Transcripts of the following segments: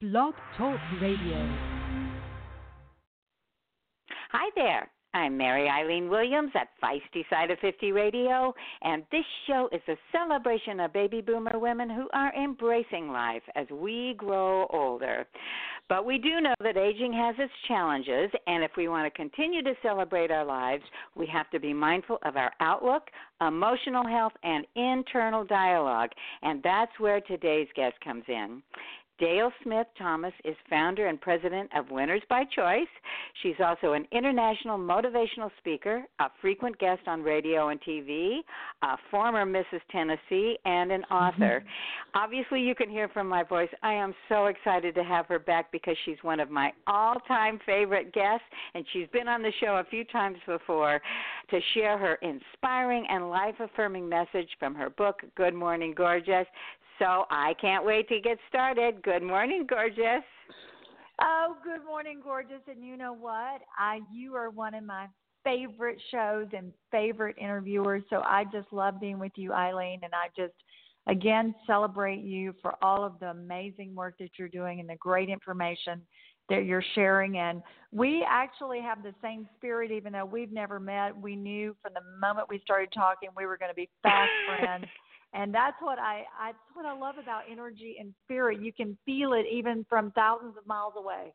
Blog Talk Radio. Hi there. I'm Mary Eileen Williams at Feisty Side of 50 Radio, and this show is a celebration of baby boomer women who are embracing life as we grow older. But we do know that aging has its challenges, and if we want to continue to celebrate our lives, we have to be mindful of our outlook, emotional health, and internal dialogue. And that's where today's guest comes in. Dale Smith Thomas is founder and president of Winners by Choice. She's also an international motivational speaker, a frequent guest on radio and TV, a former Mrs. Tennessee, and an author. Mm-hmm. Obviously, you can hear from my voice. I am so excited to have her back because she's one of my all time favorite guests, and she's been on the show a few times before to share her inspiring and life affirming message from her book, Good Morning Gorgeous. So I can't wait to get started. Good morning, gorgeous. Oh, good morning, gorgeous. And you know what? I you are one of my favorite shows and favorite interviewers. So I just love being with you, Eileen, and I just again celebrate you for all of the amazing work that you're doing and the great information that you're sharing. And we actually have the same spirit, even though we've never met. We knew from the moment we started talking we were going to be fast friends and that's what I, I that's what I love about energy and spirit. You can feel it even from thousands of miles away.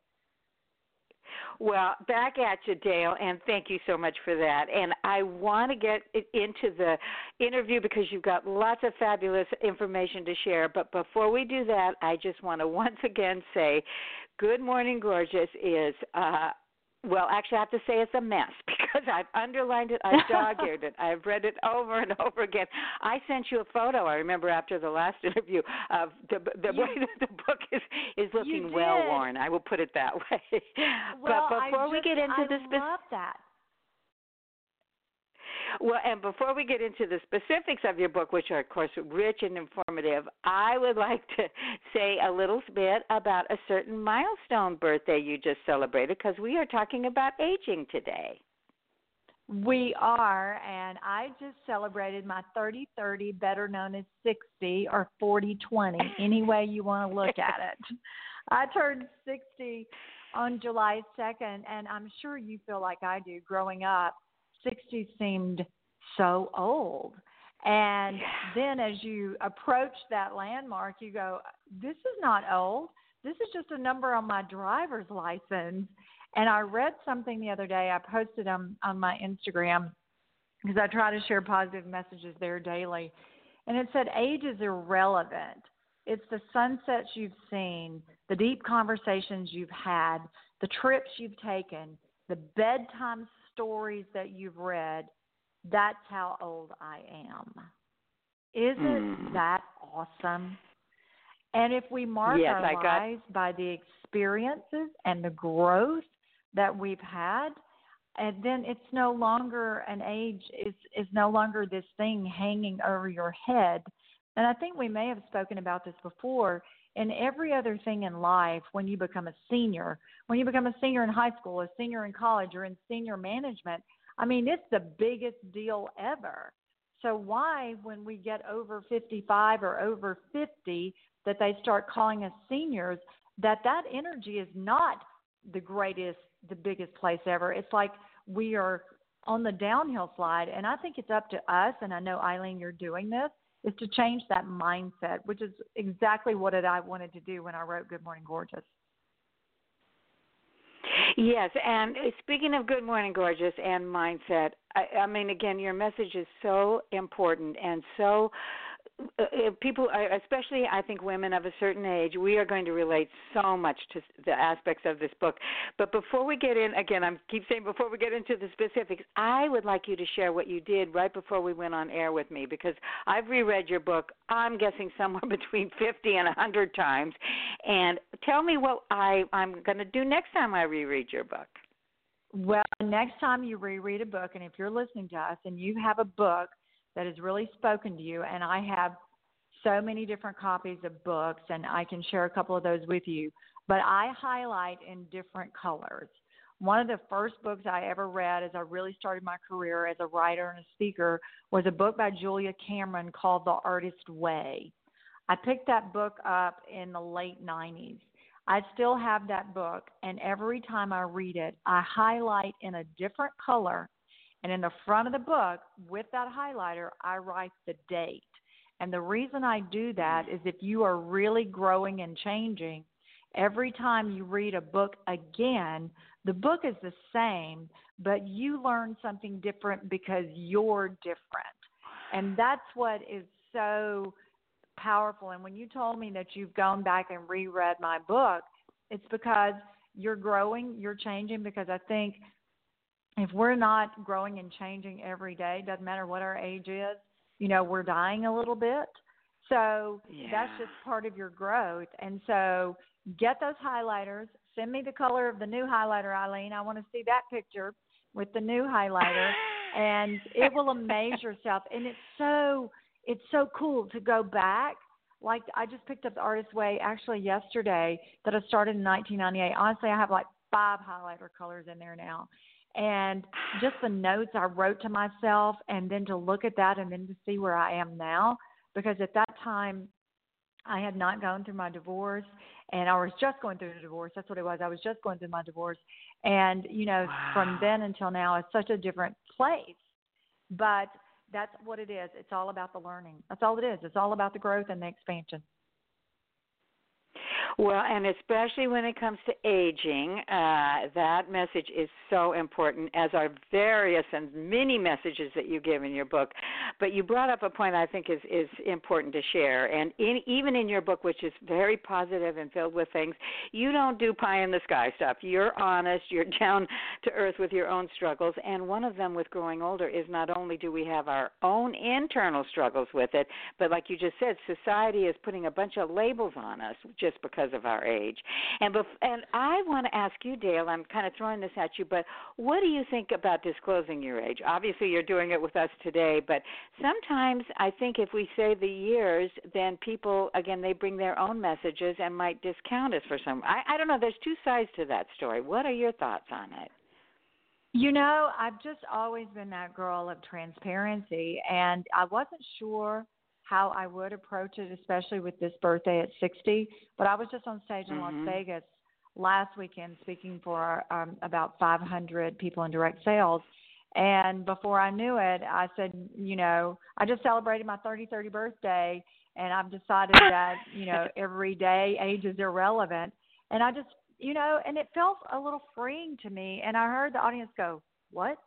Well, back at you, Dale, and thank you so much for that. And I want to get into the interview because you've got lots of fabulous information to share. But before we do that, I just want to once again say, Good Morning Gorgeous is uh, well, actually, I have to say it's a mess because I've underlined it, I've dog-eared it, I've read it over and over again. I sent you a photo. I remember after the last interview of the the you, way that the book is is looking well worn. I will put it that way. Well, but before just, we get into I the specifics, love that. Well, and before we get into the specifics of your book, which are, of course, rich and informative, I would like to say a little bit about a certain milestone birthday you just celebrated because we are talking about aging today. We are, and I just celebrated my 30 30, better known as 60 or 40 20, any way you want to look at it. I turned 60 on July 2nd, and I'm sure you feel like I do growing up 60 seemed so old. And yeah. then as you approach that landmark, you go, this is not old. This is just a number on my driver's license. And I read something the other day. I posted them on my Instagram because I try to share positive messages there daily. And it said, age is irrelevant. It's the sunsets you've seen, the deep conversations you've had, the trips you've taken, the bedtime stories that you've read, that's how old I am. Isn't mm. that awesome? And if we mark yes, our lives by the experiences and the growth that we've had, and then it's no longer an age is is no longer this thing hanging over your head. And I think we may have spoken about this before in every other thing in life when you become a senior, when you become a senior in high school, a senior in college, or in senior management, I mean, it's the biggest deal ever. So, why, when we get over 55 or over 50, that they start calling us seniors, that that energy is not the greatest, the biggest place ever. It's like we are on the downhill slide. And I think it's up to us, and I know, Eileen, you're doing this, is to change that mindset, which is exactly what it, I wanted to do when I wrote Good Morning Gorgeous. Yes, and speaking of Good Morning Gorgeous and mindset, I, I mean, again, your message is so important and so Uh, uh, people, especially I think women of a certain age, we are going to relate so much to the aspects of this book. But before we get in, again, I keep saying before we get into the specifics, I would like you to share what you did right before we went on air with me because I've reread your book. I'm guessing somewhere between 50 and 100 times, and tell me what I I'm going to do next time I reread your book. Well, next time you reread a book, and if you're listening to us and you have a book that has really spoken to you. And I have so many different copies of books, and I can share a couple of those with you. But I highlight in different colors. One of the first books I ever read as I really started my career as a writer and a speaker was a book by Julia Cameron called The Artist Way. I picked that book up in the late 90s. I still have that book, and every time I read it, I highlight in a different color. And in the front of the book, with that highlighter, I write the date. And the reason I do that is if you are really growing and changing, every time you read a book again, the book is the same, but you learn something different because you're different. And that's what is so powerful. And when you told me that you've gone back and reread my book, it's because you're growing, you're changing. Because I think if we're not growing and changing every day, doesn't matter what our age is, you know, we're dying a little bit. So yeah. that's just part of your growth. And so get those highlighters. Send me the color of the new highlighter, Eileen. I want to see that picture with the new highlighter. and it will amaze yourself. And it's so it's so cool to go back. Like I just picked up the Artist Way actually yesterday that I started in 1998. Honestly, I have like five highlighter colors in there now. And just the notes I wrote to myself, and then to look at that, and then to see where I am now, because at that time I had not gone through my divorce, and I was just going through the divorce. That's what it was. I was just going through my divorce, and you know, wow. from then until now, it's such a different place. But that's what it is. It's all about the learning. That's all it is. It's all about the growth and the expansion. Well, and especially when it comes to aging, uh, that message is so important, as are various and many messages that you give in your book. But you brought up a point I think is is important to share, and in, even in your book, which is very positive and filled with things, you don't do pie in the sky stuff. You're honest. You're down to earth with your own struggles, and one of them with growing older is not only do we have our own internal struggles with it, but like you just said, society is putting a bunch of labels on us just because because of our age. And bef- and I want to ask you, Dale. I'm kind of throwing this at you, but what do you think about disclosing your age? Obviously, you're doing it with us today, but sometimes I think if we say the years, then people again they bring their own messages and might discount us for some. I, I don't know. There's two sides to that story. What are your thoughts on it? You know, I've just always been that girl of transparency, and I wasn't sure how I would approach it, especially with this birthday at 60. But I was just on stage in mm-hmm. Las Vegas last weekend speaking for um, about 500 people in direct sales. And before I knew it, I said, you know, I just celebrated my 30 30 birthday, and I've decided that, you know, every day age is irrelevant. And I just, you know, and it felt a little freeing to me. And I heard the audience go, What?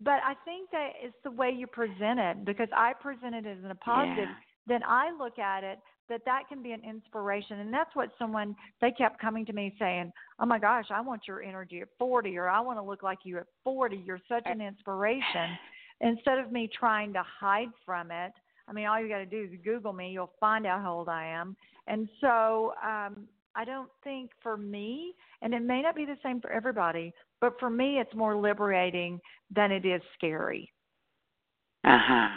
But I think that it's the way you present it because I present it as a positive. Yeah. Then I look at it that that can be an inspiration, and that's what someone they kept coming to me saying, "Oh my gosh, I want your energy at 40, or I want to look like you at 40. You're such an inspiration." Instead of me trying to hide from it, I mean, all you got to do is Google me. You'll find out how old I am. And so um, I don't think for me, and it may not be the same for everybody, but for me, it's more liberating than it is scary. Uh huh.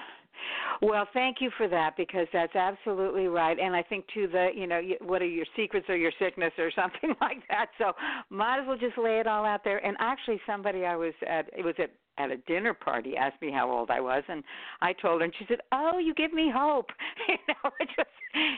Well, thank you for that because that's absolutely right. And I think to the, you know, what are your secrets or your sickness or something like that. So might as well just lay it all out there. And actually, somebody I was at, it was at at a dinner party asked me how old I was, and I told her, and she said, "Oh, you give me hope." you know, it just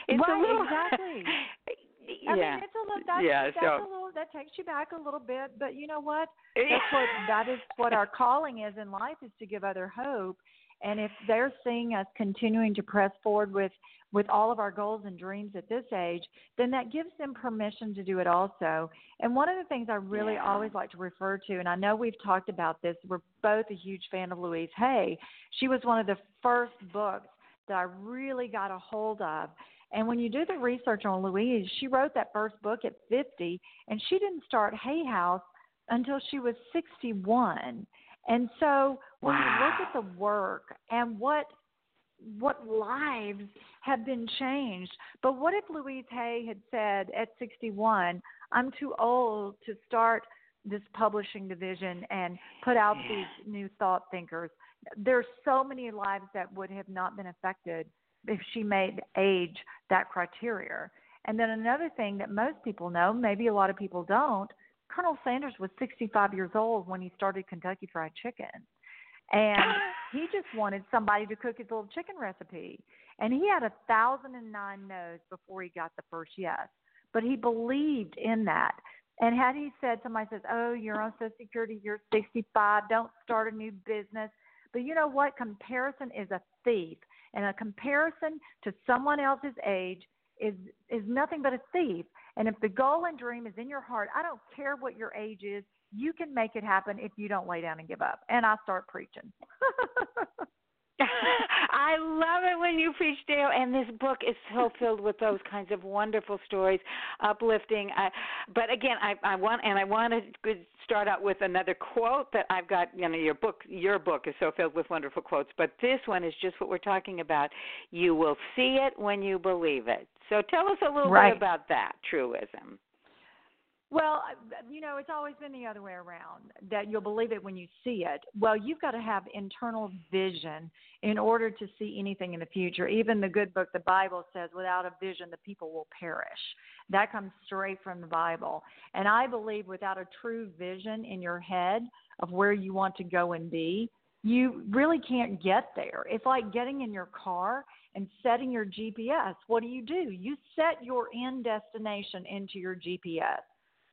it's right, a little exactly. yeah. Mean, it's a little that's, yeah, that's so. a little that takes you back a little bit, but you know what? That's what that is what our calling is in life is to give other hope. And if they're seeing us continuing to press forward with with all of our goals and dreams at this age, then that gives them permission to do it also. And one of the things I really yeah. always like to refer to, and I know we've talked about this, we're both a huge fan of Louise Hay. She was one of the first books that I really got a hold of and when you do the research on Louise, she wrote that first book at 50, and she didn't start Hay House until she was 61. And so when wow. you look at the work and what what lives have been changed. But what if Louise Hay had said at 61, I'm too old to start this publishing division and put out yeah. these new thought thinkers? There's so many lives that would have not been affected if she made age that criteria. And then another thing that most people know, maybe a lot of people don't, Colonel Sanders was 65 years old when he started Kentucky Fried Chicken. And he just wanted somebody to cook his little chicken recipe. And he had a thousand and nine no's before he got the first yes. but he believed in that. And had he said, somebody says, "Oh, you're on Social Security, you're 65, don't start a new business," but you know what? Comparison is a thief, and a comparison to someone else's age is is nothing but a thief. And if the goal and dream is in your heart, I don't care what your age is, you can make it happen if you don't lay down and give up. And I start preaching. I love it when you preach, Dale. And this book is so filled with those kinds of wonderful stories, uplifting. Uh, but again, I, I want and I want to start out with another quote that I've got. You know, your book, your book is so filled with wonderful quotes, but this one is just what we're talking about. You will see it when you believe it. So tell us a little right. bit about that truism. Well, you know, it's always been the other way around that you'll believe it when you see it. Well, you've got to have internal vision in order to see anything in the future. Even the good book, the Bible says, without a vision, the people will perish. That comes straight from the Bible. And I believe without a true vision in your head of where you want to go and be, you really can't get there. It's like getting in your car and setting your GPS. What do you do? You set your end destination into your GPS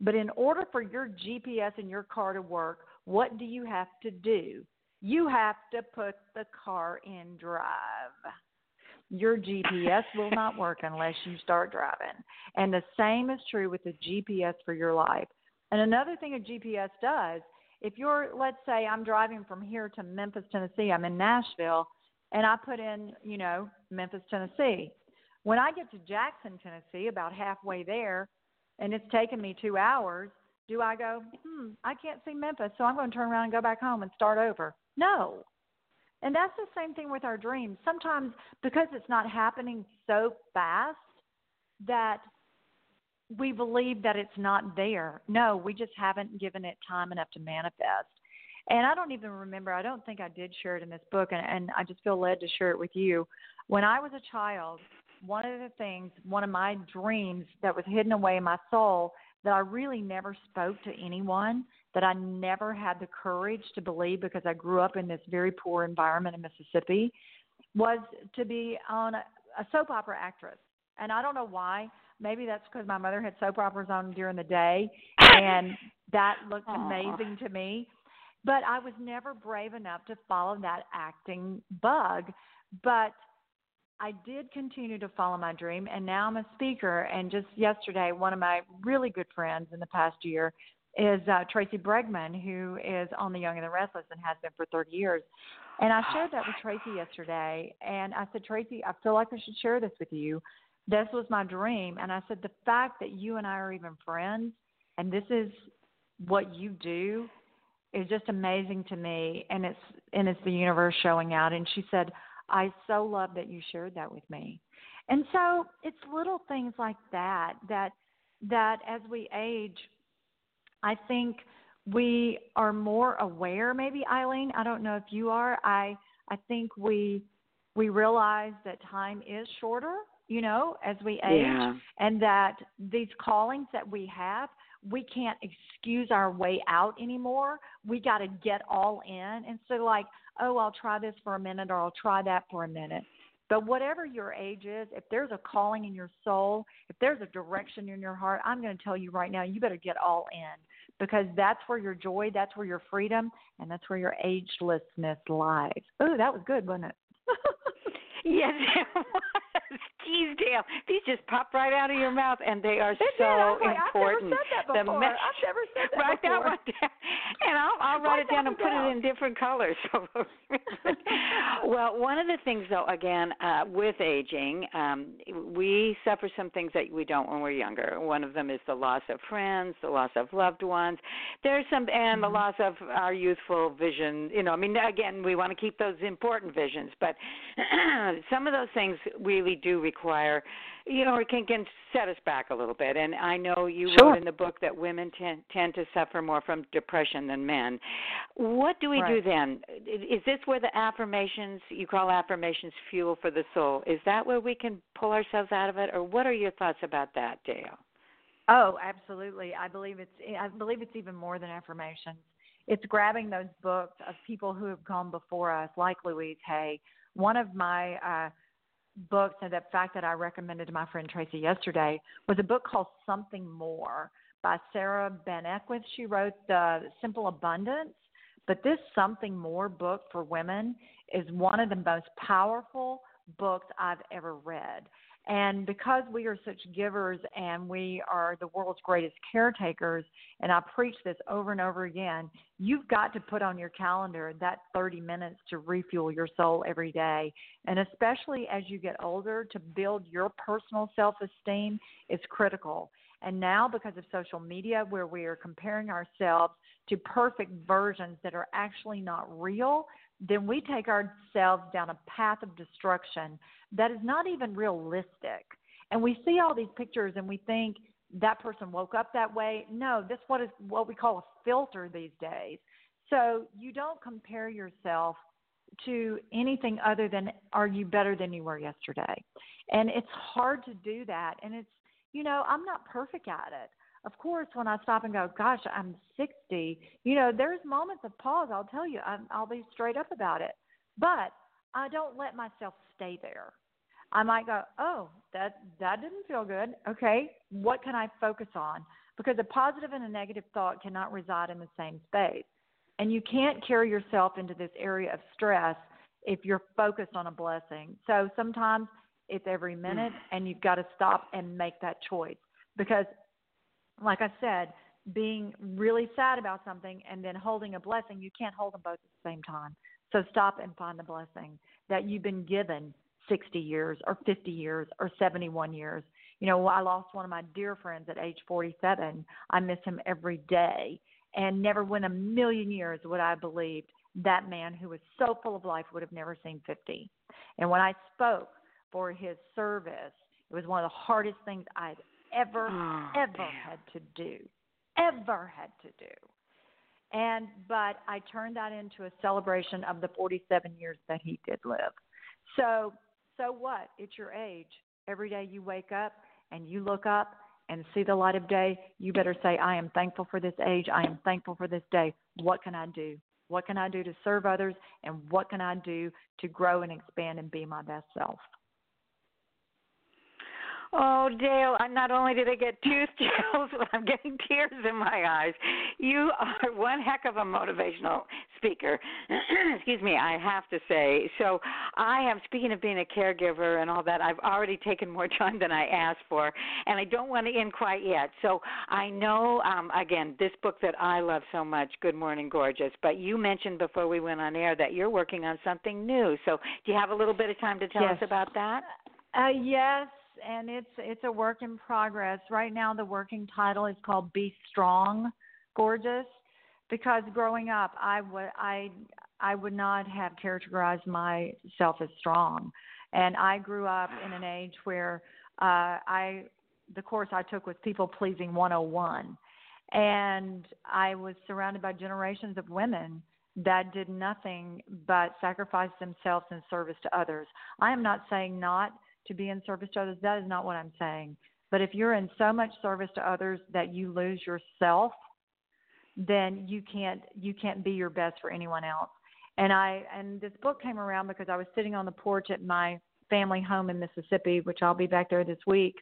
but in order for your GPS in your car to work, what do you have to do? You have to put the car in drive. Your GPS will not work unless you start driving. And the same is true with the GPS for your life. And another thing a GPS does, if you're, let's say, I'm driving from here to Memphis, Tennessee, I'm in Nashville, and I put in, you know, Memphis, Tennessee. When I get to Jackson, Tennessee, about halfway there, and it's taken me two hours, do I go, hmm, I can't see Memphis, so I'm going to turn around and go back home and start over? No. And that's the same thing with our dreams. Sometimes because it's not happening so fast that we believe that it's not there. No, we just haven't given it time enough to manifest. And I don't even remember, I don't think I did share it in this book, and, and I just feel led to share it with you. When I was a child, one of the things, one of my dreams that was hidden away in my soul that I really never spoke to anyone, that I never had the courage to believe because I grew up in this very poor environment in Mississippi, was to be on a, a soap opera actress. And I don't know why. Maybe that's because my mother had soap operas on during the day, and that looked amazing to me. But I was never brave enough to follow that acting bug. But I did continue to follow my dream, and now I'm a speaker. And just yesterday, one of my really good friends in the past year is uh, Tracy Bregman, who is on The Young and the Restless and has been for 30 years. And I shared that with Tracy yesterday, and I said, Tracy, I feel like I should share this with you. This was my dream, and I said, the fact that you and I are even friends, and this is what you do, is just amazing to me, and it's and it's the universe showing out. And she said, I so love that you shared that with me. And so it's little things like that that that as we age, I think we are more aware maybe Eileen, I don't know if you are. I I think we we realize that time is shorter, you know, as we age yeah. and that these callings that we have, we can't excuse our way out anymore. We got to get all in. And so like oh, I'll try this for a minute or I'll try that for a minute. But whatever your age is, if there's a calling in your soul, if there's a direction in your heart, I'm going to tell you right now, you better get all in because that's where your joy, that's where your freedom, and that's where your agelessness lies. Oh, that was good, wasn't it? yes, it was. Teasdale. These just pop right out of your mouth, and they are so like, important. I've never said that before. I've never said that write before. that one down, and I'll, I'll write, write it down and put down. it in different colors. well, one of the things, though, again, uh, with aging, um, we suffer some things that we don't when we're younger. One of them is the loss of friends, the loss of loved ones. There's some, and mm-hmm. the loss of our youthful vision. You know, I mean, again, we want to keep those important visions, but some of those things really do require you know, it can, can set us back a little bit. And I know you sure. wrote in the book that women tend, tend to suffer more from depression than men. What do we right. do then? Is this where the affirmations, you call affirmations fuel for the soul, is that where we can pull ourselves out of it? Or what are your thoughts about that, Dale? Oh, absolutely. I believe it's I believe it's even more than affirmations. It's grabbing those books of people who have gone before us, like Louise Hay. One of my uh, books and the fact that I recommended to my friend Tracy yesterday was a book called Something More by Sarah Ban Breathnach. She wrote The Simple Abundance, but this Something More book for women is one of the most powerful books I've ever read. And because we are such givers and we are the world's greatest caretakers, and I preach this over and over again, you've got to put on your calendar that 30 minutes to refuel your soul every day. And especially as you get older, to build your personal self esteem is critical. And now, because of social media, where we are comparing ourselves to perfect versions that are actually not real, then we take ourselves down a path of destruction that is not even realistic. And we see all these pictures and we think that person woke up that way. No, that's what is what we call a filter these days. So you don't compare yourself to anything other than are you better than you were yesterday. And it's hard to do that and it's you know, I'm not perfect at it of course, when I stop and go, gosh, I'm 60, you know, there's moments of pause. I'll tell you, I'm, I'll be straight up about it. But I don't let myself stay there. I might go, oh, that that didn't feel good. Okay, what can I focus on? Because a positive and a negative thought cannot reside in the same space, and you can't carry yourself into this area of stress if you're focused on a blessing. So sometimes it's every minute, mm. and you've got to stop and make that choice because like I said, being really sad about something and then holding a blessing, you can't hold them both at the same time. So stop and find the blessing that you've been given 60 years or 50 years or 71 years. You know, I lost one of my dear friends at age 47. I miss him every day. And never in a million years would I have believed that man who was so full of life would have never seen 50. And when I spoke for his service, it was one of the hardest things I'd ever, oh, ever damn. had to do. Ever had to do. And, but I turned that into a celebration of the 47 years that he did live. So, so what? It's your age. Every day you wake up and you look up and see the light of day, you better say, I am thankful for this age. I am thankful for this day. What can I do? What can I do to serve others? And what can I do to grow and expand and be my best self? Oh, Dale, not only did I get tooth chills, but I'm getting tears in my eyes. You are one heck of a motivational speaker. Excuse me, I have to say. So, I am, speaking of being a caregiver and all that, I've already taken more time than I asked for, and I don't want to end quite yet. So, I know, um, again, this book that I love so much, Good Morning Gorgeous, but you mentioned before we went on air that you're working on something new. So, do you have a little bit of time to tell yes. us about that? Uh, yes, and it's it's a work in progress. Right now, the working title is called "Be Strong, Gorgeous," because growing up, I would I I would not have characterized myself as strong, and I grew up in an age where uh, I the course I took was People Pleasing 101, and I was surrounded by generations of women that did nothing but sacrifice themselves in service to others. I am not saying not to be in service to others. That is not what I'm saying. But if you're in so much service to others that you lose yourself, then you can't you can't be your best for anyone else. And I and this book came around because I was sitting on the porch at my family home in Mississippi, which I'll be back there this week,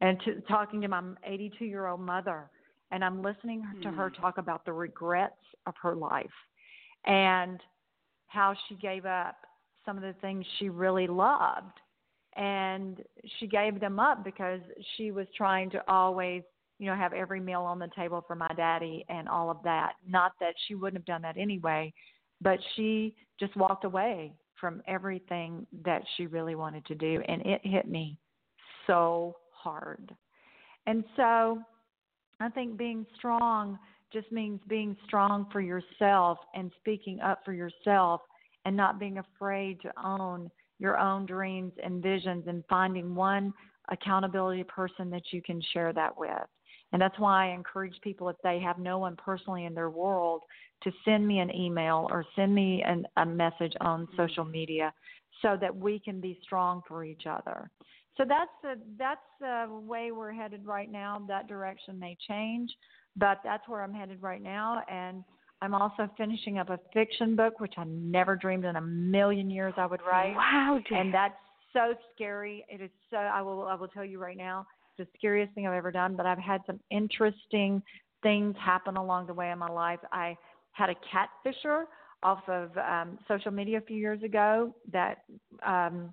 and to, talking to my 82 year old mother, and I'm listening mm. to her hmm. talk about the regrets of her life and how she gave up some of the things she really loved and she gave them up because she was trying to always you know have every meal on the table for my daddy and all of that. Not that she wouldn't have done that anyway but she just walked away from everything that she really wanted to do and it hit me so hard. And so i think being strong just means being strong for yourself and speaking up for yourself and not being afraid to own your own dreams and visions and finding one accountability person that you can share that with. And that's why I encourage people, if they have no one personally in their world, to send me an email or send me an, a message on mm-hmm. social media so that we can be strong for each other. So that's the that's the way we're headed right now. That direction may change, but that's where I'm headed right now. And I'm also finishing up a fiction book, which I never dreamed in a million years I would write. Wow, and that's so scary. It is so. I will. I will tell you right now, the scariest thing I've ever done. But I've had some interesting things happen along the way in my life. I had a catfisher off of um, social media a few years ago that um,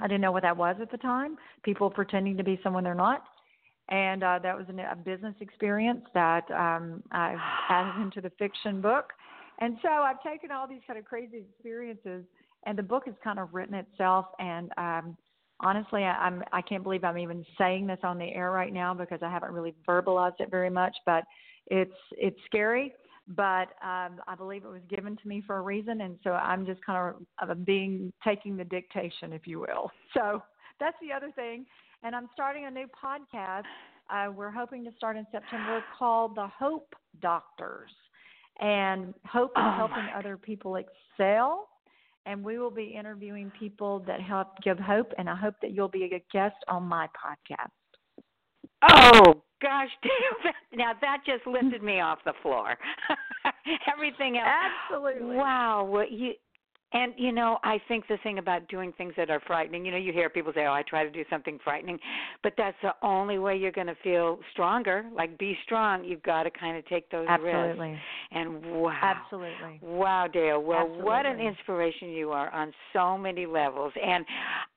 I didn't know what that was at the time. People pretending to be someone they're not. And uh, that was an, a business experience that um, I've added into the fiction book. And so I've taken all these kind of crazy experiences, and the book has kind of written itself. And um, honestly, I, I'm I can't believe I'm even saying this on the air right now because I haven't really verbalized it very much. But it's it's scary, but um, I believe it was given to me for a reason, and so I'm just kind of being taking the dictation, if you will. So that's the other thing, and I'm starting a new podcast. Uh, we're hoping to start in September called the Hope Doctors, and Hope is oh helping other people excel. And we will be interviewing people that help give hope, and I hope that you'll be a guest on my podcast. Oh gosh, damn. now that just lifted me off the floor. Everything else. Absolutely. Wow. What you and you know, I think the thing about doing things that are frightening, you know, you hear people say, "Oh, I try to do something frightening," but that's the only way you're going to feel stronger. Like be strong. You've got to kind of take those risks. Absolutely. risks. And wow. Absolutely. Wow, Dale. Well, Absolutely. what an inspiration you are on so many levels. And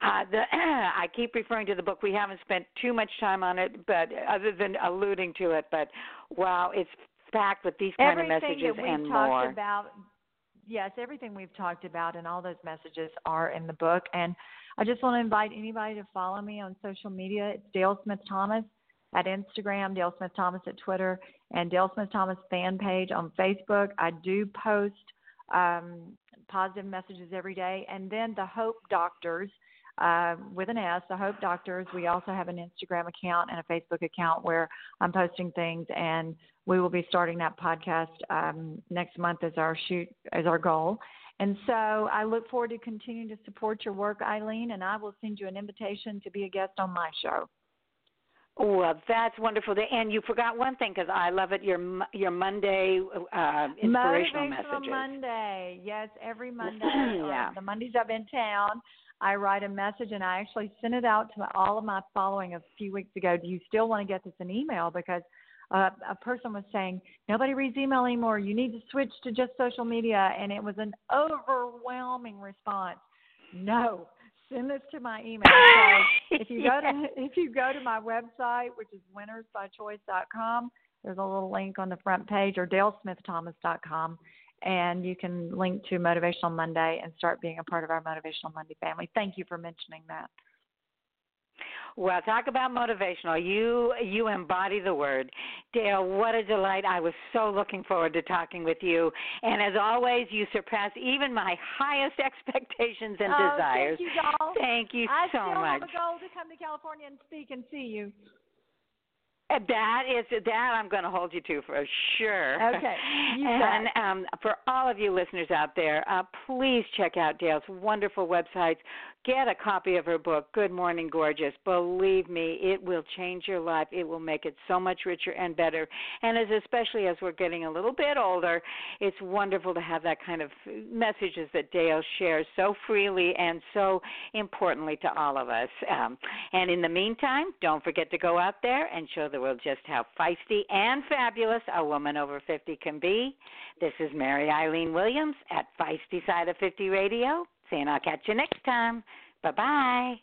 uh the I keep referring to the book. We haven't spent too much time on it, but other than alluding to it, but wow, it's packed with these kind Everything of messages that we've and talked more. about yes, everything we've talked about and all those messages are in the book. And I just want to invite anybody to follow me on social media. It's Dale Smith Thomas at Instagram, Dale Smith Thomas at Twitter, and Dale Smith Thomas fan page on Facebook. I do post um, positive messages every day. And then the Hope Doctors uh, with an S, the Hope Doctors. We also have an Instagram account and a Facebook account where I'm posting things, and we will be starting that podcast um, next month as our shoot as our goal. And so I look forward to continuing to support your work, Eileen, and I will send you an invitation to be a guest on my show. Well, that's wonderful. And you forgot one thing because I love it. Your your Monday uh, inspirational Motivational messages. Monday, yes, every Monday. Yeah. uh, the Mondays I'm in town, I write a message and I actually sent it out to all of my following a few weeks ago. Do you still want to get this in email? Because uh, a person was saying nobody reads email anymore. You need to switch to just social media, and it was an overwhelming response. No, send this to my email. So if you go to if you go to my website, which is winnersbychoice.com, there's a little link on the front page, or dalesmiththomas.com, and you can link to Motivational Monday and start being a part of our Motivational Monday family. Thank you for mentioning that. Well, talk about motivational. You you embody the word. Dale, what a delight. I was so looking forward to talking with you. And as always, you surpass even my highest expectations and oh, desires. Thank you, doll. Thank you I so still much. have a goal to come to California and speak and see you. Uh, That is that I'm going to hold you to for sure. Okay, and um, for all of you listeners out there, uh, please check out Dale's wonderful websites. Get a copy of her book, Good Morning Gorgeous. Believe me, it will change your life. It will make it so much richer and better. And as especially as we're getting a little bit older, it's wonderful to have that kind of messages that Dale shares so freely and so importantly to all of us. Um, and in the meantime, don't forget to go out there and show the world just how feisty and fabulous a woman over 50 can be. This is Mary Eileen Williams at Feisty Side of 50 Radio, saying I'll catch you next time. Bye bye.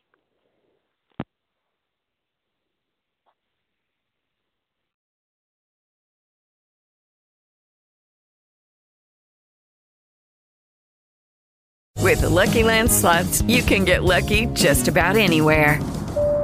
With the Lucky Land slots, you can get lucky just about anywhere.